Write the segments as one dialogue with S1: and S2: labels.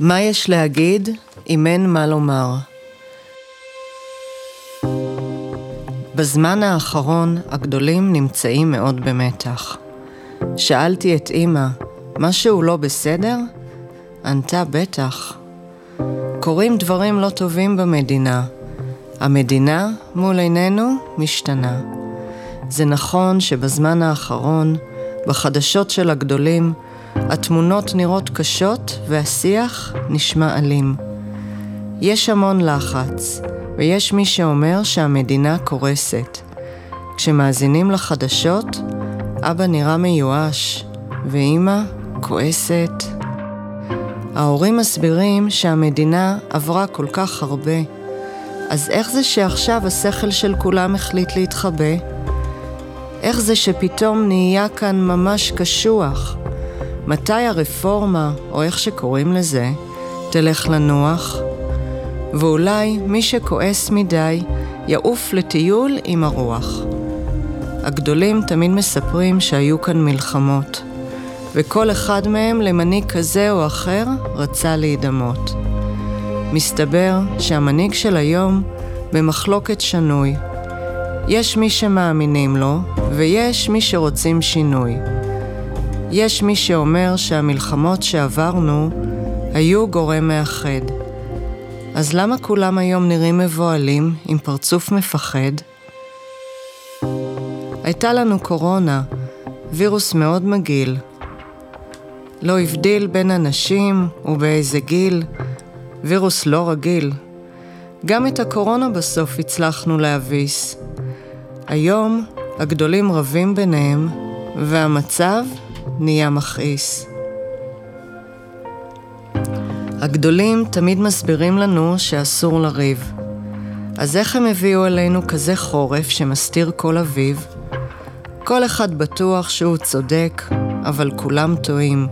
S1: מה יש להגיד אם אין מה לומר? בזמן האחרון הגדולים נמצאים מאוד במתח. שאלתי את אמא, משהו לא בסדר? ענתה בטח. קורים דברים לא טובים במדינה. המדינה מול עינינו משתנה. זה נכון שבזמן האחרון, בחדשות של הגדולים, התמונות נראות קשות והשיח נשמע אלים. יש המון לחץ, ויש מי שאומר שהמדינה קורסת. כשמאזינים לחדשות, אבא נראה מיואש, ואימא כועסת. ההורים מסבירים שהמדינה עברה כל כך הרבה, אז איך זה שעכשיו השכל של כולם החליט להתחבא? איך זה שפתאום נהיה כאן ממש קשוח? מתי הרפורמה, או איך שקוראים לזה, תלך לנוח? ואולי מי שכועס מדי יעוף לטיול עם הרוח. הגדולים תמיד מספרים שהיו כאן מלחמות, וכל אחד מהם למנהיג כזה או אחר רצה להידמות. מסתבר שהמנהיג של היום במחלוקת שנוי. יש מי שמאמינים לו, ויש מי שרוצים שינוי. יש מי שאומר שהמלחמות שעברנו היו גורם מאחד. אז למה כולם היום נראים מבוהלים, עם פרצוף מפחד? הייתה לנו קורונה, וירוס מאוד מגעיל. לא הבדיל בין אנשים ובאיזה גיל, וירוס לא רגיל. גם את הקורונה בסוף הצלחנו להביס. היום הגדולים רבים ביניהם, והמצב נהיה מכעיס. הגדולים תמיד מסבירים לנו שאסור לריב. אז איך הם הביאו עלינו כזה חורף שמסתיר כל אביב? כל אחד בטוח שהוא צודק, אבל כולם טועים.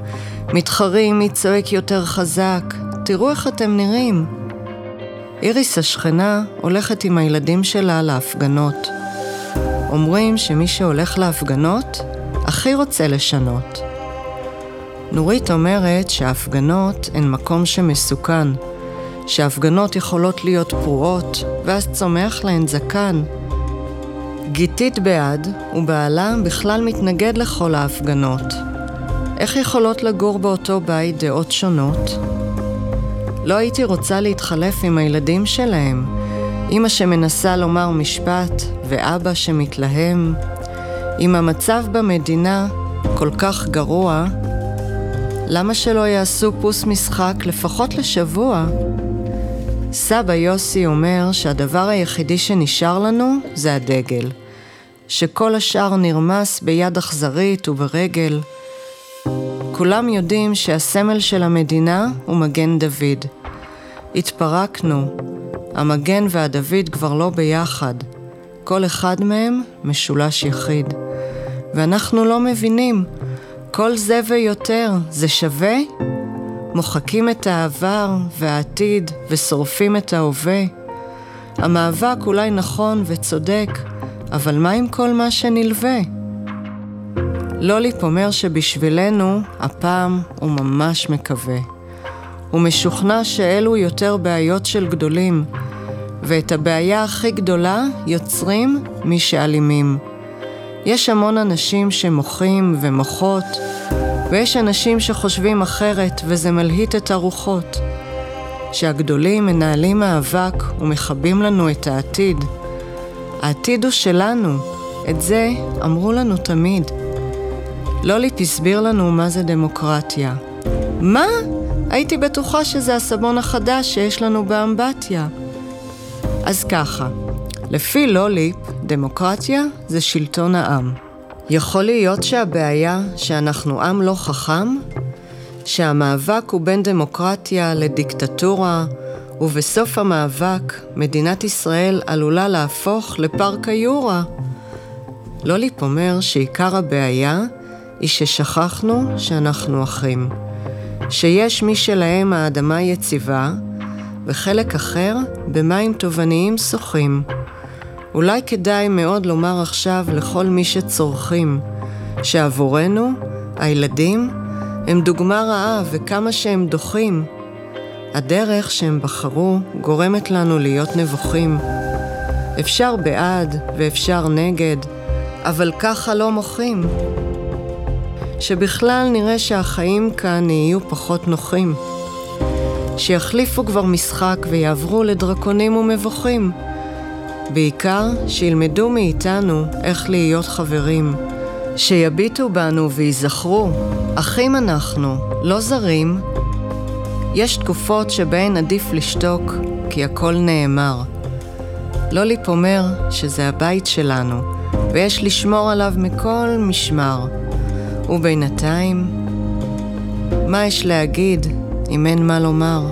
S1: מתחרים מי צועק יותר חזק, תראו איך אתם נראים. איריס השכנה הולכת עם הילדים שלה להפגנות. אומרים שמי שהולך להפגנות, הכי רוצה לשנות. נורית אומרת שההפגנות הן מקום שמסוכן, שההפגנות יכולות להיות פרועות, ואז צומח להן זקן. גיתית בעד, ובעלה בכלל מתנגד לכל ההפגנות. איך יכולות לגור באותו בית דעות שונות? לא הייתי רוצה להתחלף עם הילדים שלהם. אמא שמנסה לומר משפט, ואבא שמתלהם. אם המצב במדינה כל כך גרוע, למה שלא יעשו פוס משחק לפחות לשבוע? סבא יוסי אומר שהדבר היחידי שנשאר לנו זה הדגל, שכל השאר נרמס ביד אכזרית וברגל. כולם יודעים שהסמל של המדינה הוא מגן דוד. התפרקנו, המגן והדוד כבר לא ביחד, כל אחד מהם משולש יחיד. ואנחנו לא מבינים כל זה ויותר, זה שווה? מוחקים את העבר והעתיד ושורפים את ההווה. המאבק אולי נכון וצודק, אבל מה עם כל מה שנלווה? לוליפ אומר שבשבילנו, הפעם הוא ממש מקווה. הוא משוכנע שאלו יותר בעיות של גדולים, ואת הבעיה הכי גדולה יוצרים מי שאלימים. יש המון אנשים שמוחים ומוחות, ויש אנשים שחושבים אחרת וזה מלהיט את הרוחות. שהגדולים מנהלים מאבק ומכבים לנו את העתיד. העתיד הוא שלנו, את זה אמרו לנו תמיד. לוליט הסביר לנו מה זה דמוקרטיה. מה? הייתי בטוחה שזה הסבון החדש שיש לנו באמבטיה. אז ככה, לפי לוליפ, דמוקרטיה זה שלטון העם. יכול להיות שהבעיה שאנחנו עם לא חכם? שהמאבק הוא בין דמוקרטיה לדיקטטורה, ובסוף המאבק מדינת ישראל עלולה להפוך לפארק היורה. לוליפ אומר שעיקר הבעיה היא ששכחנו שאנחנו אחים. שיש מי שלהם האדמה יציבה, וחלק אחר במים תובעניים שוחים. אולי כדאי מאוד לומר עכשיו לכל מי שצורכים, שעבורנו, הילדים, הם דוגמה רעה וכמה שהם דוחים. הדרך שהם בחרו גורמת לנו להיות נבוכים. אפשר בעד ואפשר נגד, אבל ככה לא מוחים. שבכלל נראה שהחיים כאן יהיו פחות נוחים. שיחליפו כבר משחק ויעברו לדרקונים ומבוכים. בעיקר שילמדו מאיתנו איך להיות חברים. שיביטו בנו וייזכרו, אחים אנחנו, לא זרים. יש תקופות שבהן עדיף לשתוק, כי הכל נאמר. לוליפ אומר שזה הבית שלנו, ויש לשמור עליו מכל משמר. ובינתיים, מה יש להגיד אם אין מה לומר?